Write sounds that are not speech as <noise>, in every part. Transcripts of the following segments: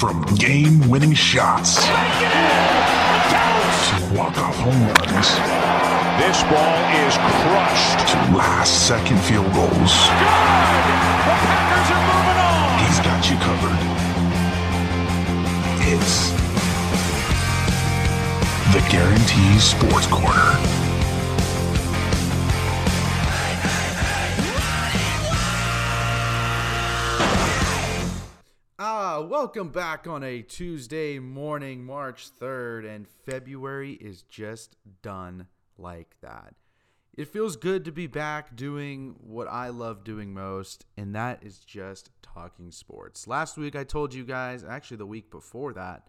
From game winning shots to walk off home runs This ball is crushed. to last second field goals, The Packers are moving on. he's got you covered. It's the Guarantee Sports Corner. Welcome back on a Tuesday morning, March 3rd, and February is just done like that. It feels good to be back doing what I love doing most, and that is just talking sports. Last week I told you guys, actually the week before that,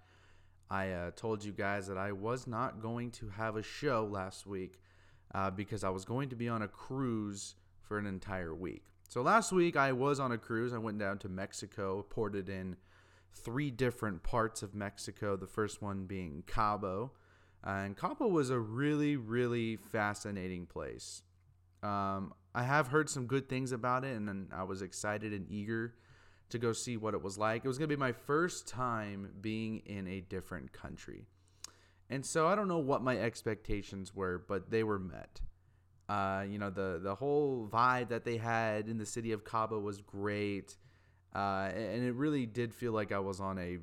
I uh, told you guys that I was not going to have a show last week uh, because I was going to be on a cruise for an entire week. So last week I was on a cruise. I went down to Mexico, ported in three different parts of Mexico. The first one being Cabo, and Cabo was a really, really fascinating place. Um, I have heard some good things about it, and I was excited and eager to go see what it was like. It was going to be my first time being in a different country. And so I don't know what my expectations were, but they were met. Uh, you know, the, the whole vibe that they had in the city of Cabo was great. Uh, and it really did feel like I was on a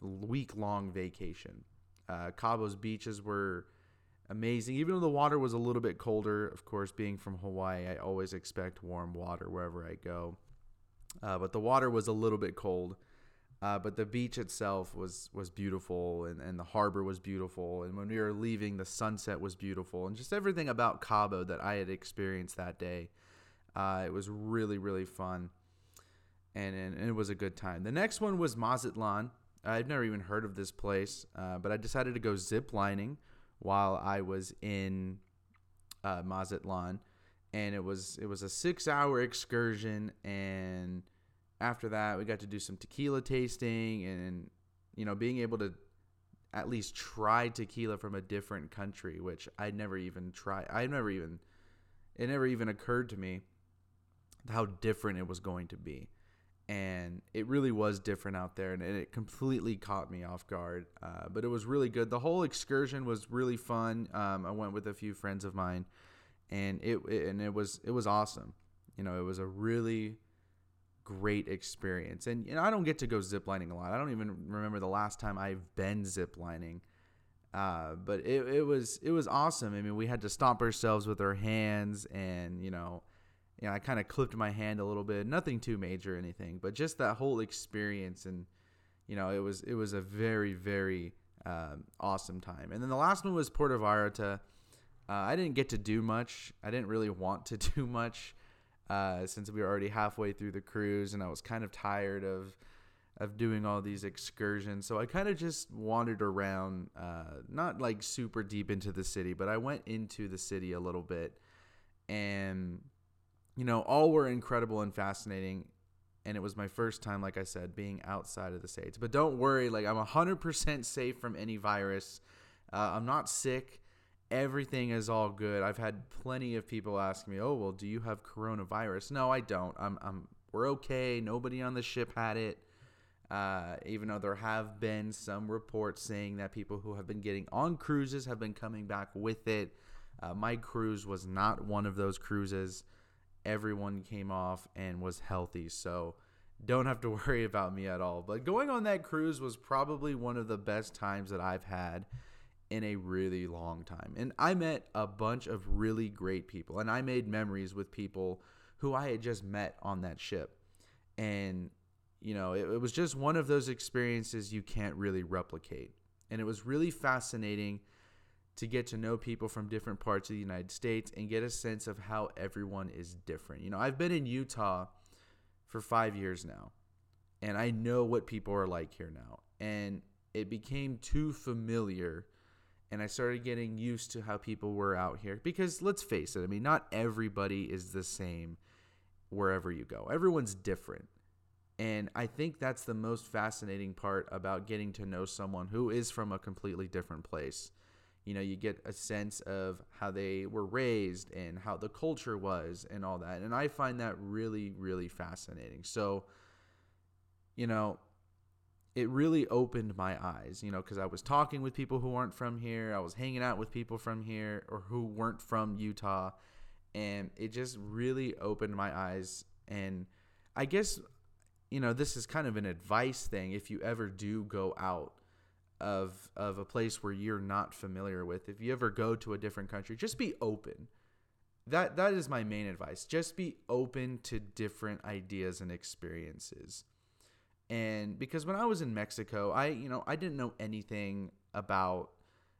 week long vacation. Uh, Cabo's beaches were amazing, even though the water was a little bit colder. Of course, being from Hawaii, I always expect warm water wherever I go. Uh, but the water was a little bit cold. Uh, but the beach itself was was beautiful, and, and the harbor was beautiful. And when we were leaving, the sunset was beautiful, and just everything about Cabo that I had experienced that day. Uh, it was really really fun, and, and, it was a good time. The next one was Mazatlan. I've never even heard of this place, uh, but I decided to go zip lining while I was in uh, Mazatlan, and it was it was a six hour excursion and after that we got to do some tequila tasting and you know being able to at least try tequila from a different country which I'd never even tried i never even it never even occurred to me how different it was going to be and it really was different out there and it completely caught me off guard uh, but it was really good the whole excursion was really fun um, i went with a few friends of mine and it, it and it was it was awesome you know it was a really great experience. And you know, I don't get to go ziplining a lot. I don't even remember the last time I've been ziplining. Uh, but it, it was it was awesome. I mean, we had to stomp ourselves with our hands, and you know, you know, I kind of clipped my hand a little bit. Nothing too major or anything, but just that whole experience, and you know, it was it was a very very um, awesome time. And then the last one was Puerto Vallarta. Uh, I didn't get to do much. I didn't really want to <laughs> do much uh, since we were already halfway through the cruise, and I was kind of tired of of doing all these excursions. So I kind of just wandered around, uh, not like super deep into the city, but I went into the city a little bit, and you know, all were incredible and fascinating. And it was my first time, like I said, being outside of the states. But don't worry, like I'm 100% safe from any virus. Uh, I'm not sick everything is all good. I've had plenty of people ask me, "Oh, well, do you have coronavirus?" No, I don't. I'm, I'm we're okay. Nobody on the ship had it. Uh, even though there have been some reports saying that people who have been getting on cruises have been coming back with it. Uh, my cruise was not one of those cruises. Everyone came off and was healthy, so don't have to <laughs> worry about me at all. But going on that cruise was probably one of the best times that I've had in a really long time. And I met a bunch of really great people and I made memories with people who I had just met on that ship. And, you know, it, it, was just one of those experiences you can't really replicate. And it was really fascinating to get to know people from different parts of the United States and get a sense of how everyone is different. You know, I've been in Utah for five years now, and I know what people are like here now. And it became too familiar and I started getting used to how people were out here because let's face it, I mean, not everybody is the same wherever you go. Everyone's different. And I think that's the most fascinating part about getting to know someone who is from a completely different place. You know, you get a sense of how they were raised and how the culture was and all that. And I find that really, really fascinating. So, you know, it really opened my eyes, you know, because I was talking with people who weren't from here. I was hanging out with people from here or who weren't from Utah. And it just really opened my eyes. And I guess, you know, this is kind of an advice thing. If you ever do go out of, of a place where you're not familiar with, if you ever go to a different country, just be open. That, that is my main advice. Just be open to different ideas and experiences and because when I was in Mexico, I you know I didn't know anything about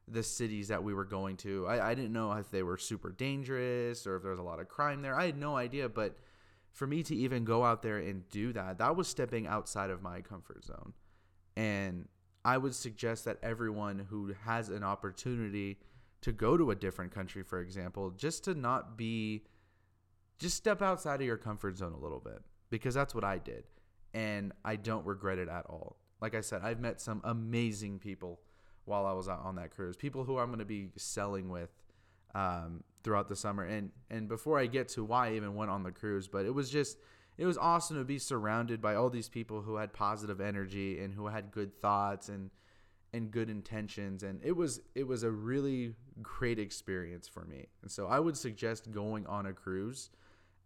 the cities that we were going to. I, I didn't know if they were super dangerous or if there was a lot of crime there. I had no idea. But for me to even go out there and do that, that was stepping outside of my comfort zone. And I would suggest that everyone who has an opportunity to go to a different country, for example, just to not be, just step outside of your comfort zone a little bit because that's what I did and I don't regret it at all. Like I said, I've met some amazing people while I was on that cruise. People who I'm going to be selling with um, throughout the summer. And and before I get to why I even went on the cruise, but it was just it was awesome to be surrounded by all these people who had positive energy and who had good thoughts and and good intentions and it was it was a really great experience for me. And so I would suggest going on a cruise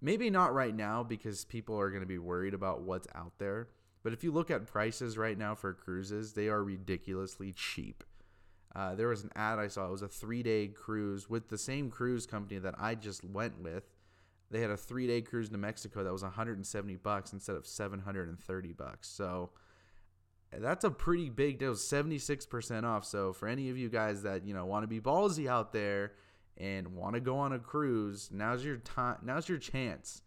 Maybe not right now because people are going to be worried about what's out there. But if you look at prices right now for cruises, they are ridiculously cheap. Uh, there was an ad I saw. It was a three day cruise with the same cruise company that I just went with. They had a three day cruise to Mexico that was 170 bucks instead of 730 bucks. So that's a pretty big deal. 76% off. So for any of you guys that you know want to be ballsy out there and want to go on a cruise, now's your time. Now's your chance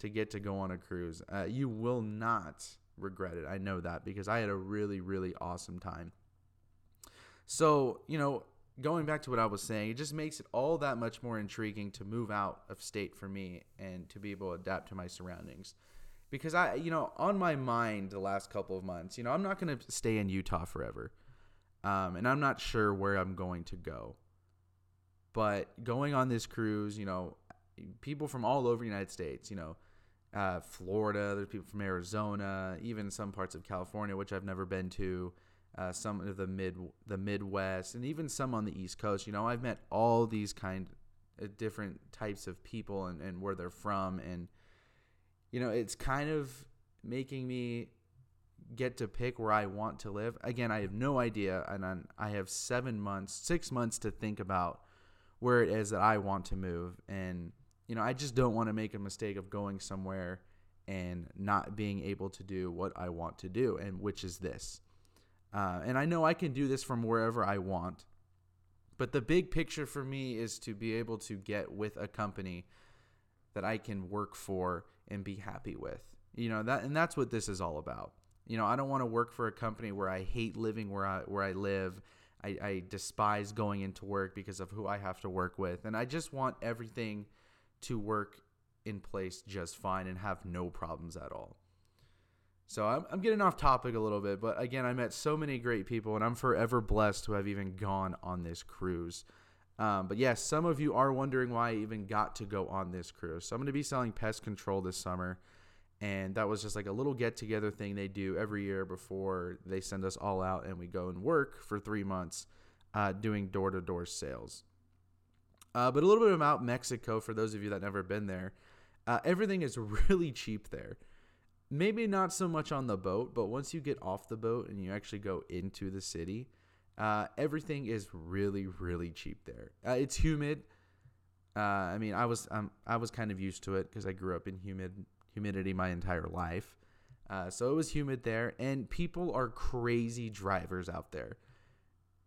to get to go on a cruise. Uh, you will not regret it. I know that because I had a really, really awesome time. So, you know, going back to what I was saying, it just makes it all that much more intriguing to move out of state for me and to be able to adapt to my surroundings. Because I, you know, on my mind the last couple of months, you know, I'm not going to stay in Utah forever. Um, and I'm not sure where I'm going to go. But going on this cruise, you know, people from all over the United States, you know, uh, Florida, there's people from Arizona, even some parts of California, which I've never been to, uh, some of the mid the Midwest, and even some on the East Coast. You know, I've met all these kind uh, different types of people and, and where they're from, and you know, it's kind of making me get to pick where I want to live. Again, I have no idea, and I'm, I have seven months, six months to think about where it is that I want to move. And, you know, I just don't want to make a mistake of going somewhere and not being able to do what I want to do, and which is this. Uh, and I know I can do this from wherever I want. But the big picture for me is to be able to get with a company that I can work for and be happy with. You know, that and that's what this is all about. You know, I don't want to work for a company where I hate living where I where I live I, I despise going into work because of who I have to work with. And I just want everything to work in place just fine and have no problems at all. So I'm, I'm getting off topic a little bit, but again, I met so many great people, and I'm forever blessed to have even gone on this cruise. Um, but yes, some of you are wondering why I even got to go on this cruise. So I'm going to be selling pest control this summer and that was just like a little get together thing they do every year before they send us all out and we go and work for three months uh, doing door to door sales. Uh, but a little bit about Mexico for those of you that never been there. Uh, everything is <laughs> really cheap there. Maybe not so much on the boat, but once you get off the boat and you actually go into the city, uh, everything is really, really cheap there. Uh, it's humid. Uh, I mean, I was um, I was kind of used to it because I grew up in humid humidity my entire life. Uh, so it was humid there, and people are crazy drivers out there.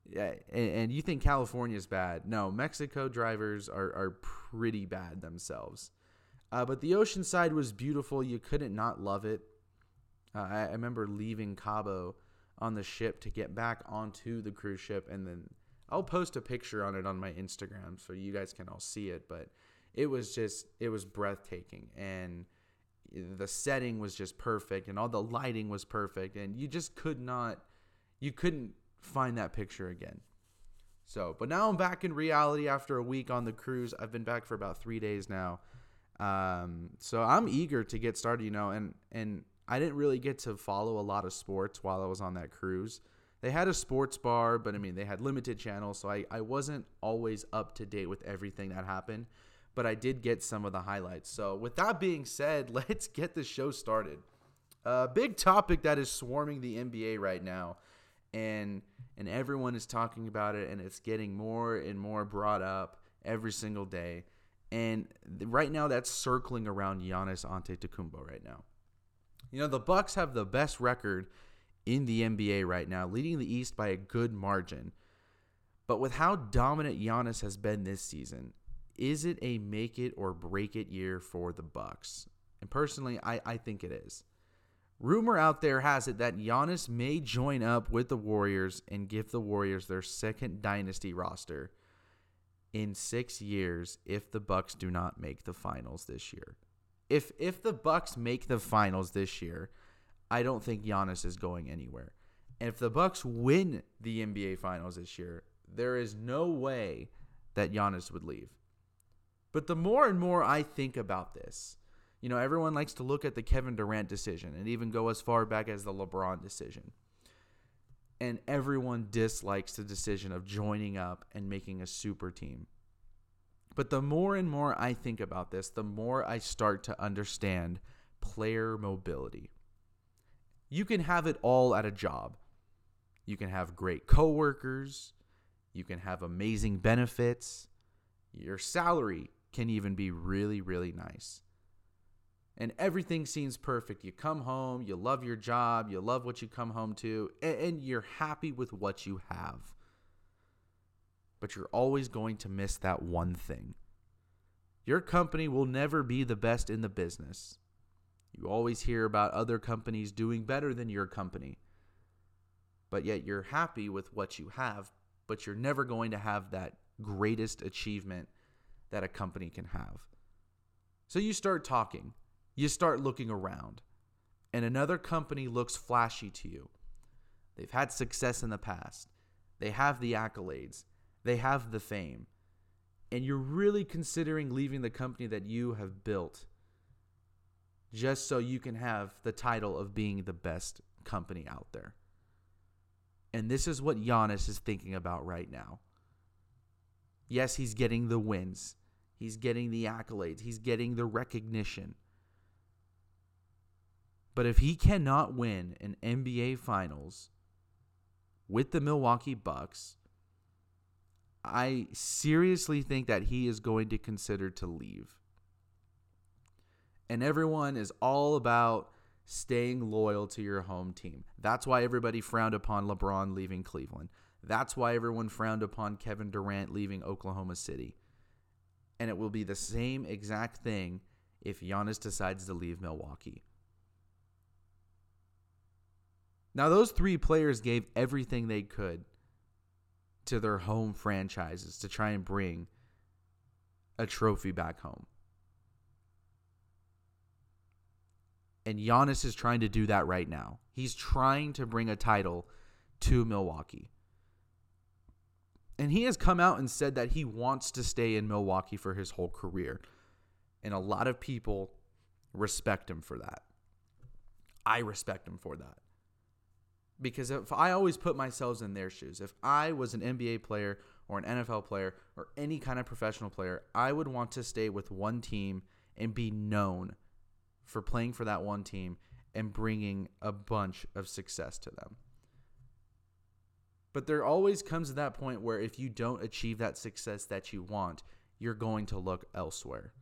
Yeah, and, and you think California is bad? No, Mexico drivers are are pretty bad themselves. Uh, but the ocean side was beautiful. You couldn't not love it. Uh, I, I remember leaving Cabo on the ship to get back onto the cruise ship, and then I'll post a picture on it on my Instagram so you guys can all see it. But it was just it was breathtaking, and the setting was just perfect and all the lighting was perfect and you just could not you couldn't find that picture again so but now i'm back in reality after a week on the cruise i've been back for about three days now um, so i'm eager to get started you know and and I didn't really get to follow a lot of sports while I was on that cruise. They had a sports bar, but I mean, they had limited channels, so I, I wasn't always up to date with everything that happened, but I did get some of the highlights. So, with that being said, <laughs> let's get the show started. A big topic that is swarming the NBA right now, and and everyone is talking about it, and it's getting more and more brought up every single day. And right now, that's circling around Giannis Antetokounmpo right now. You know, the Bucks have the best record in the NBA right now, leading the East by a good margin. But with how dominant Giannis has been this season, is it a make it or break it year for the Bucks? And personally, I, I think it is. Rumor out there has it that Giannis may join up with the Warriors and give the Warriors their second dynasty roster in 6 years if the Bucks do not make the finals this year if if the Bucks make the finals this year, I don't think Giannis is going anywhere. And if the Bucks win the NBA finals this year, there is no way that Giannis would leave. But the more and more I think about this, you know, everyone likes to look at the Kevin Durant decision and even go as far back as the LeBron decision. And everyone dislikes the decision of joining up and making a super team. But the more and more I think about this, the more I start to understand player mobility. You can have it all at a job. You can have great coworkers, you can have amazing benefits. Your salary can even be really, really nice. And everything seems perfect. You come home, you love your job, you love what you come home to, and you're happy with what you have but you're always going to miss that one thing. Your company will never be the best in the business. You always hear about other companies doing better than your company. But yet you're happy with what you have, but you're never going to have that greatest achievement that a company can have. So you start talking, you start looking around, and another company looks flashy to you. They've had success in the past, they have the accolades, they have the fame. And you're really considering leaving the company that you have built just so you can have the title of being the best company out there. And this is what Giannis is thinking about right now. Yes, he's getting the wins. He's getting the accolades. He's getting the recognition. But if he cannot win an NBA Finals with the Milwaukee Bucks, I seriously think that he is going to consider to leave. And everyone is all about staying loyal to your home team. That's why everybody frowned upon LeBron leaving Cleveland. That's why everyone frowned upon Kevin Durant leaving Oklahoma City. And it will be the same exact thing if Giannis decides to leave Milwaukee. Now, those three players gave everything they could to their home franchises to try and bring a trophy back home. And Giannis is trying to do that right now. He's trying to bring a title to Milwaukee. And he has come out and said that he wants to stay in Milwaukee for his whole career. And a lot of people respect him for that. I respect him for that because if I always put myself in their shoes, if I was an NBA player or an NFL player or any kind of professional player, I would want to stay with one team and be known for playing for that one team and bringing a bunch of success to them. But there always comes to that point where if you don't achieve that success that you want, you're going to look elsewhere.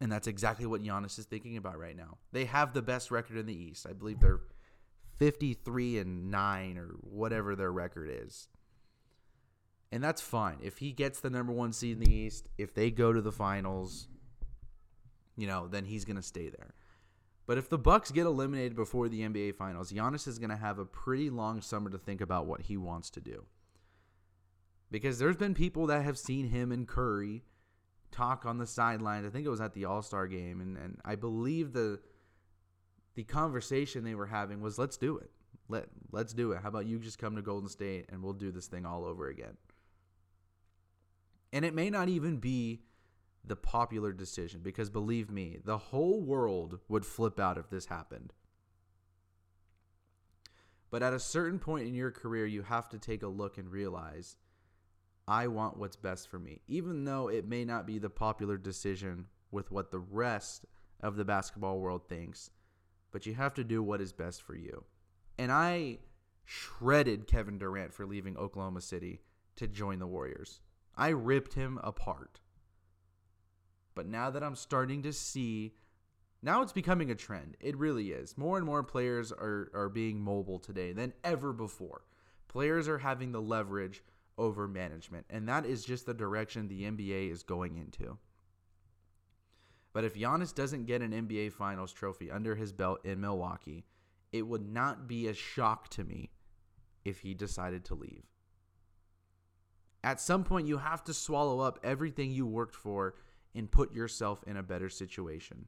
And that's exactly what Giannis is thinking about right now. They have the best record in the East. I believe they're 53 and 9 or whatever their record is. And that's fine. If he gets the number 1 seed in the East, if they go to the finals, you know, then he's going to stay there. But if the Bucks get eliminated before the NBA finals, Giannis is going to have a pretty long summer to think about what he wants to do. Because there's been people that have seen him and Curry talk on the sidelines. I think it was at the All-Star game and and I believe the the conversation they were having was let's do it. Let let's do it. How about you just come to Golden State and we'll do this thing all over again. And it may not even be the popular decision because believe me, the whole world would flip out if this happened. But at a certain point in your career, you have to take a look and realize I want what's best for me, even though it may not be the popular decision with what the rest of the basketball world thinks. But you have to do what is best for you. And I shredded Kevin Durant for leaving Oklahoma City to join the Warriors. I ripped him apart. But now that I'm starting to see, now it's becoming a trend. It really is. More and more players are, are being mobile today than ever before. Players are having the leverage over management, and that is just the direction the NBA is going into. But if Giannis doesn't get an NBA Finals trophy under his belt in Milwaukee, it would not be a shock to me if he decided to leave. At some point, you have to swallow up everything you worked for and put yourself in a better situation.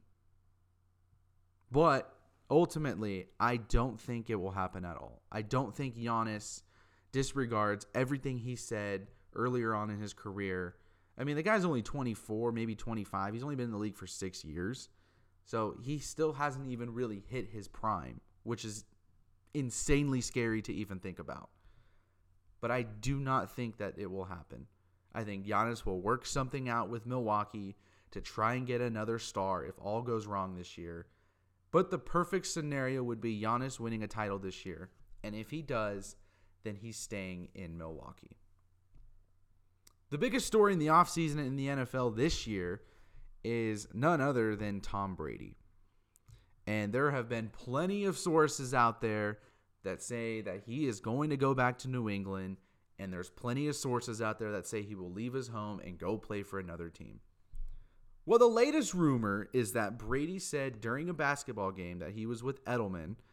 But ultimately, I don't think it will happen at all. I don't think Giannis disregards everything he said earlier on in his career. I mean, the guy's only 24, maybe 25. He's only been in the league for six years. So he still hasn't even really hit his prime, which is insanely scary to even think about. But I do not think that it will happen. I think Giannis will work something out with Milwaukee to try and get another star if all goes wrong this year. But the perfect scenario would be Giannis winning a title this year. And if he does, then he's staying in Milwaukee. The biggest story in the offseason in the NFL this year is none other than Tom Brady. And there have been plenty of sources out there that say that he is going to go back to New England. And there's plenty of sources out there that say he will leave his home and go play for another team. Well, the latest rumor is that Brady said during a basketball game that he was with Edelman –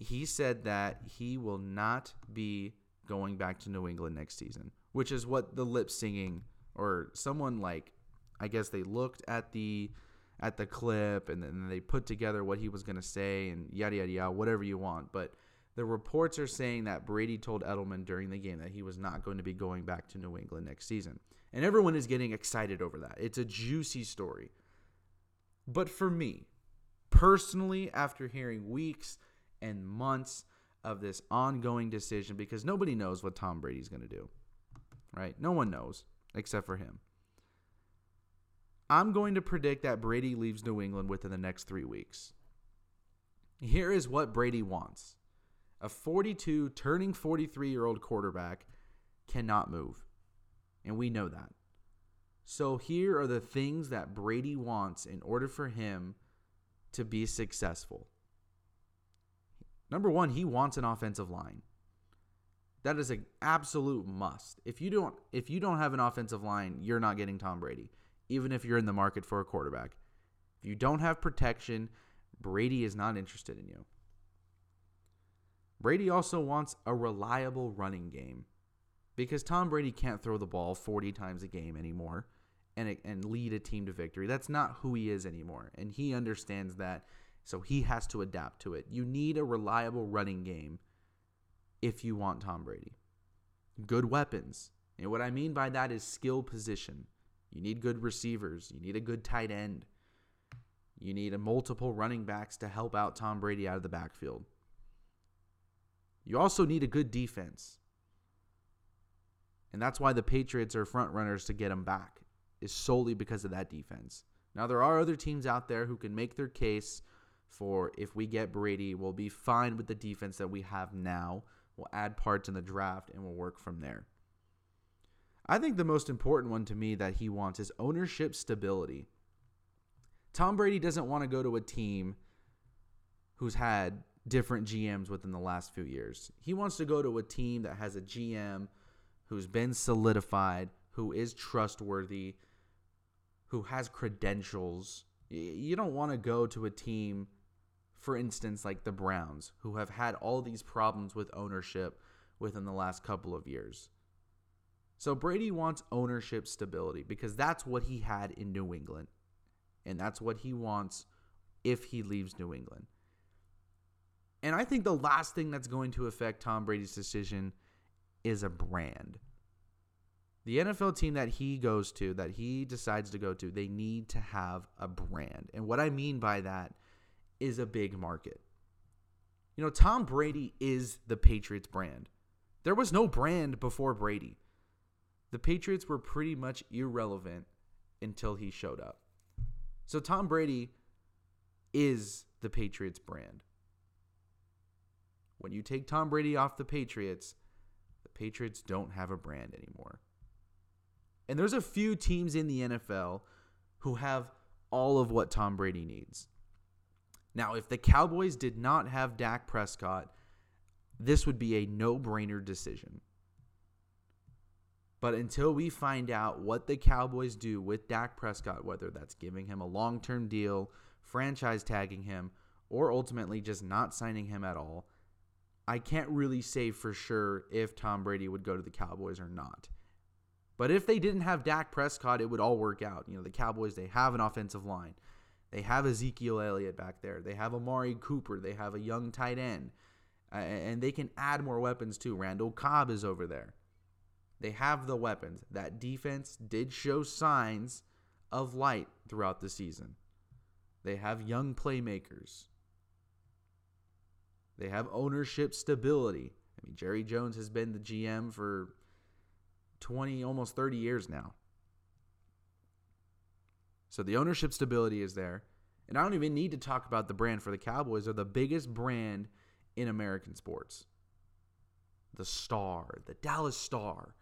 he said that he will not be going back to New England next season, which is what the lip singing or someone like I guess they looked at the at the clip and then they put together what he was going to say and yada yada yada whatever you want, but the reports are saying that Brady told Edelman during the game that he was not going to be going back to New England next season. And everyone is getting excited over that. It's a juicy story. But for me, personally, after hearing weeks and months of this ongoing decision because nobody knows what Tom Brady's going to do. Right? No one knows except for him. I'm going to predict that Brady leaves New England within the next three weeks. Here is what Brady wants a 42, turning 43 year old quarterback cannot move. And we know that. So here are the things that Brady wants in order for him to be successful. Number one, he wants an offensive line. That is an absolute must. If you don't if you don't have an offensive line, you're not getting Tom Brady, even if you're in the market for a quarterback. If you don't have protection, Brady is not interested in you. Brady also wants a reliable running game because Tom Brady can't throw the ball 40 times a game anymore and and lead a team to victory. That's not who he is anymore, and he understands that so he has to adapt to it. You need a reliable running game if you want Tom Brady. Good weapons. And what I mean by that is skill position. You need good receivers. You need a good tight end. You need a multiple running backs to help out Tom Brady out of the backfield. You also need a good defense. And that's why the Patriots are front runners to get him back, is solely because of that defense. Now, there are other teams out there who can make their case for if we get Brady, we'll be fine with the defense that we have now. We'll add parts in the draft and we'll work from there. I think the most important one to me that he wants is ownership stability. Tom Brady doesn't want to go to a team who's had different GMs within the last few years. He wants to go to a team that has a GM who's been solidified, who is trustworthy, who has credentials. You don't want to go to a team for instance, like the Browns, who have had all these problems with ownership within the last couple of years. So Brady wants ownership stability because that's what he had in New England. And that's what he wants if he leaves New England. And I think the last thing that's going to affect Tom Brady's decision is a brand. the NFL team that he goes to, that he decides to go to, they need to have a brand. And what I mean by that is a big market. You know, Tom Brady is the Patriots brand. There was no brand before Brady. The Patriots were pretty much irrelevant until he showed up. So Tom Brady is the Patriots brand. When you take Tom Brady off the Patriots, the Patriots don't have a brand anymore. And there's a few teams in the NFL who have all of what Tom Brady needs. Now, if the Cowboys did not have Dak Prescott, this would be a no brainer decision. But until we find out what the Cowboys do with Dak Prescott, whether that's giving him a long term deal, franchise tagging him, or ultimately just not signing him at all, I can't really say for sure if Tom Brady would go to the Cowboys or not. But if they didn't have Dak Prescott, it would all work out. You know, the Cowboys, they have an offensive line. They have Ezekiel Elliott back there. They have Amari Cooper. They have a young tight end. And they can add more weapons too. Randall Cobb is over there. They have the weapons. That defense did show signs of light throughout the season. They have young playmakers. They have ownership stability. I mean, Jerry Jones has been the GM for 20, almost 30 years now. So the ownership stability is there. And I don't even need to talk about the brand for the Cowboys. They're the biggest brand in American sports. The Star, the Dallas Star.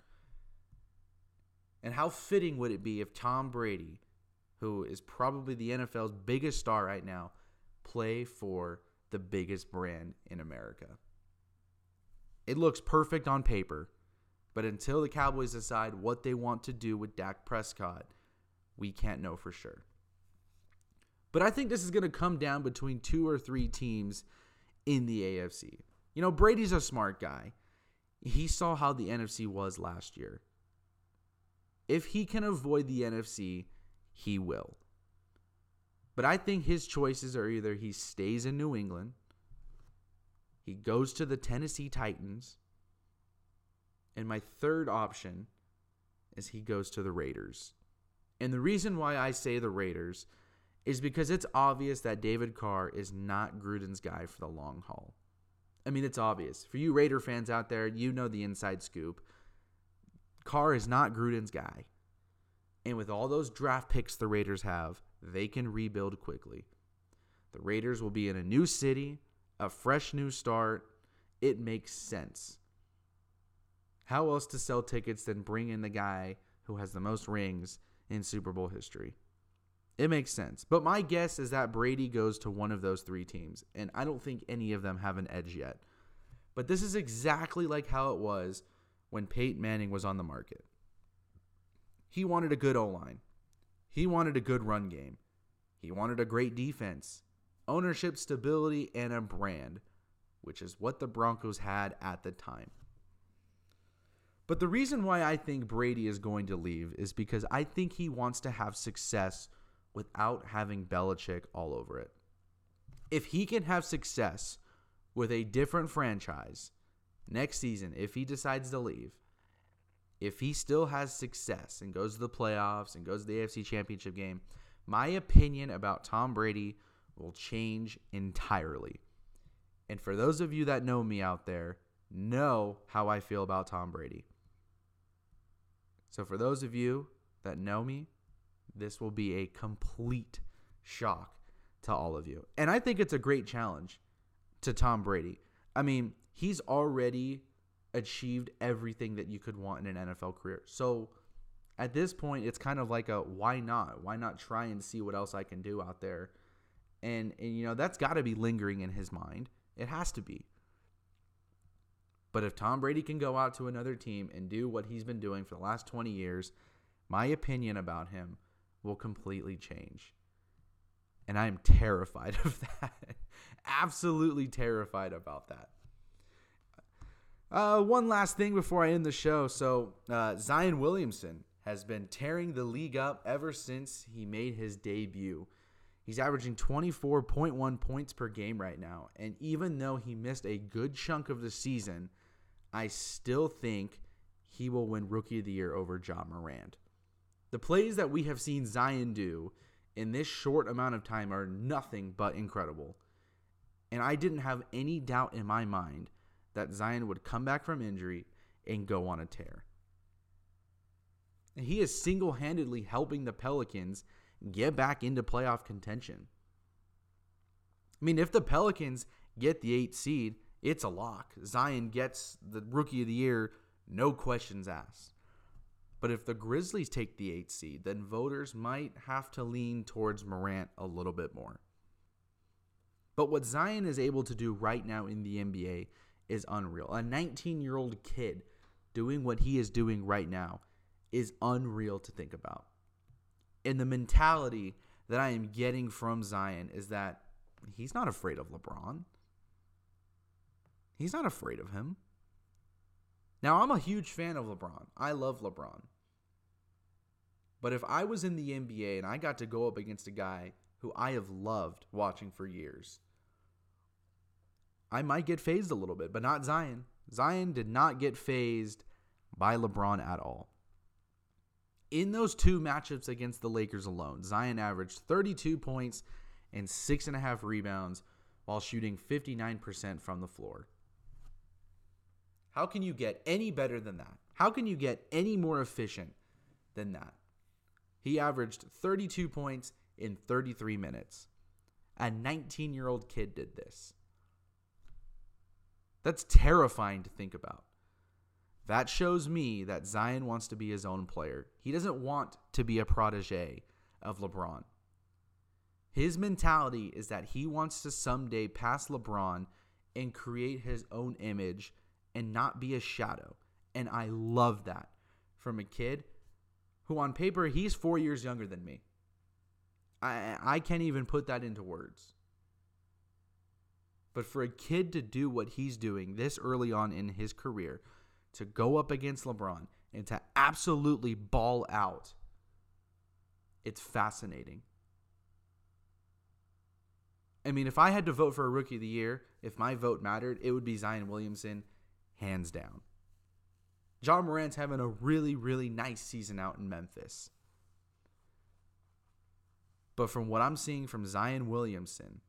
And how fitting would it be if Tom Brady, who is probably the NFL's biggest star right now, play for the biggest brand in America? It looks perfect on paper, but until the Cowboys decide what they want to do with Dak Prescott, we can't know for sure. But I think this is going to come down between two or three teams in the AFC. You know, Brady's a smart guy. He saw how the NFC was last year. If he can avoid the NFC, he will. But I think his choices are either he stays in New England, he goes to the Tennessee Titans, and my third option is he goes to the Raiders. And the reason why I say the Raiders is because it's obvious that David Carr is not Gruden's guy for the long haul. I mean, it's obvious. For you Raider fans out there, you know the inside scoop. Carr is not Gruden's guy. And with all those draft picks the Raiders have, they can rebuild quickly. The Raiders will be in a new city, a fresh new start. It makes sense. How else to sell tickets than bring in the guy who has the most rings in Super Bowl history? It makes sense. But my guess is that Brady goes to one of those three teams, and I don't think any of them have an edge yet. But this is exactly like how it was when Peyton Manning was on the market. He wanted a good O line, he wanted a good run game, he wanted a great defense, ownership stability, and a brand, which is what the Broncos had at the time. But the reason why I think Brady is going to leave is because I think he wants to have success without having Belichick all over it. If he can have success with a different franchise next season, if he decides to leave, if he still has success and goes to the playoffs and goes to the AFC Championship game, my opinion about Tom Brady will change entirely. And for those of you that know me out there, know how I feel about Tom Brady. So for those of you that know me, this will be a complete shock to all of you. And I think it's a great challenge to Tom Brady. I mean, he's already achieved everything that you could want in an NFL career. So at this point, it's kind of like a why not? Why not try and see what else I can do out there? And, and you know, that's got to be lingering in his mind. It has to be. But if Tom Brady can go out to another team and do what he's been doing for the last 20 years, my opinion about him will completely change. And I am terrified <laughs> of that. Absolutely terrified about that. Uh, one last thing before I end the show. So, uh, Zion Williamson has been tearing the league up ever since he made his debut. He's averaging 24.1 points per game right now. And even though he missed a good chunk of the season, I still think he will win Rookie of the Year over Ja Morant. The plays that we have seen Zion do in this short amount of time are nothing but incredible. And I didn't have any doubt in my mind that Zion would come back from injury and go on a tear. He is single handedly helping the Pelicans get back into playoff contention. I mean, if the Pelicans get the eight seed, it's a lock. Zion gets the rookie of the year, no questions asked. But if the Grizzlies take the eight seed, then voters might have to lean towards Morant a little bit more. But what Zion is able to do right now in the NBA is unreal. A 19 year old kid doing what he is doing right now is unreal to think about. And the mentality that I am getting from Zion is that he's not afraid of LeBron. He's not afraid of him. Now, I'm a huge fan of LeBron. I love LeBron. But if I was in the NBA and I got to go up against a guy who I have loved watching for years, I might get fazed a little bit, but not Zion. Zion did not get fazed by LeBron at all. In those two matchups against the Lakers alone, Zion averaged 32 points and six and a half rebounds while shooting 59% from the floor. How can you get any better than that? How can you get any more efficient than that? He averaged 32 points in 33 minutes. A 19 year old kid did this. That's terrifying to think about. That shows me that Zion wants to be his own player. He doesn't want to be a protege of LeBron. His mentality is that he wants to someday pass LeBron and create his own image and not be a shadow. And I love that from a kid who, on paper, he's four years younger than me. I, I can't even put that into words. But for a kid to do what he's doing this early on in his career, to go up against LeBron and to absolutely ball out, it's fascinating. I mean, if I had to vote for a rookie of the year, if my vote mattered, it would be Zion Williamson, hands down. Ja Morant's having a really, really nice season out in Memphis. But from what I'm seeing from Zion Williamson,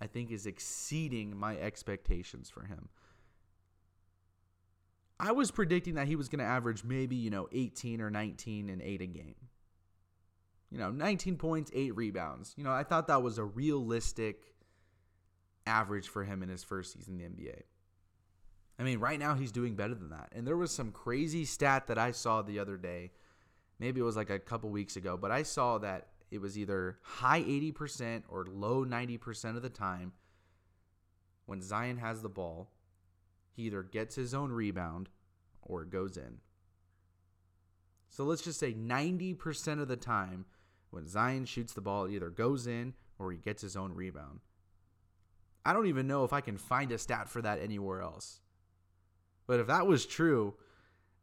I think is exceeding my expectations for him. I was predicting that he was going to average maybe, you know, 18 or 19 and 8 a game. You know, 19 points, 8 rebounds. You know, I thought that was a realistic average for him in his first season in the NBA. I mean, right now he's doing better than that. And there was some crazy stat that I saw the other day. Maybe it was like a couple weeks ago, but I saw that it was either high 80% or low 90% of the time when Zion has the ball, he either gets his own rebound or it goes in. So let's just say 90% of the time when Zion shoots the ball, it either goes in or he gets his own rebound. I don't even know if I can find a stat for that anywhere else. But if that was true,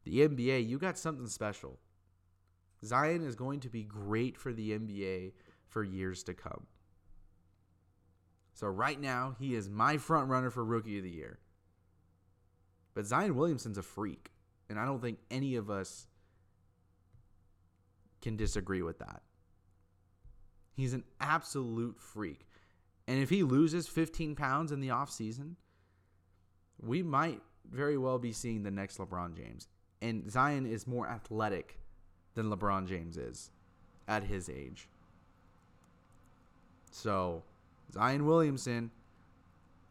the NBA, you got something special. Zion is going to be great for the NBA for years to come. So right now, he is my front runner for rookie of the year. But Zion Williamson's a freak, and I don't think any of us can disagree with that. He's an absolute freak. And if he loses 15 pounds in the offseason, we might very well be seeing the next LeBron James. And Zion is more athletic than LeBron James is at his age. So, Zion Williamson,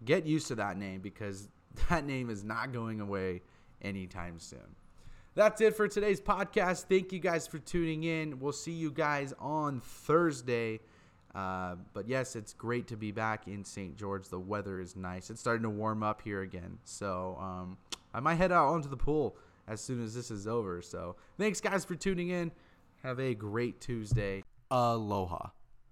get used to that name because <laughs> that name is not going away anytime soon. That's it for today's podcast. Thank you guys for tuning in. We'll see you guys on Thursday. Uh, but yes, it's great to be back in St. George. The weather is nice. It's starting to warm up here again. So um, I might head out onto the pool as soon as this is over. So thanks, guys, for tuning in. Have a great Tuesday. Aloha.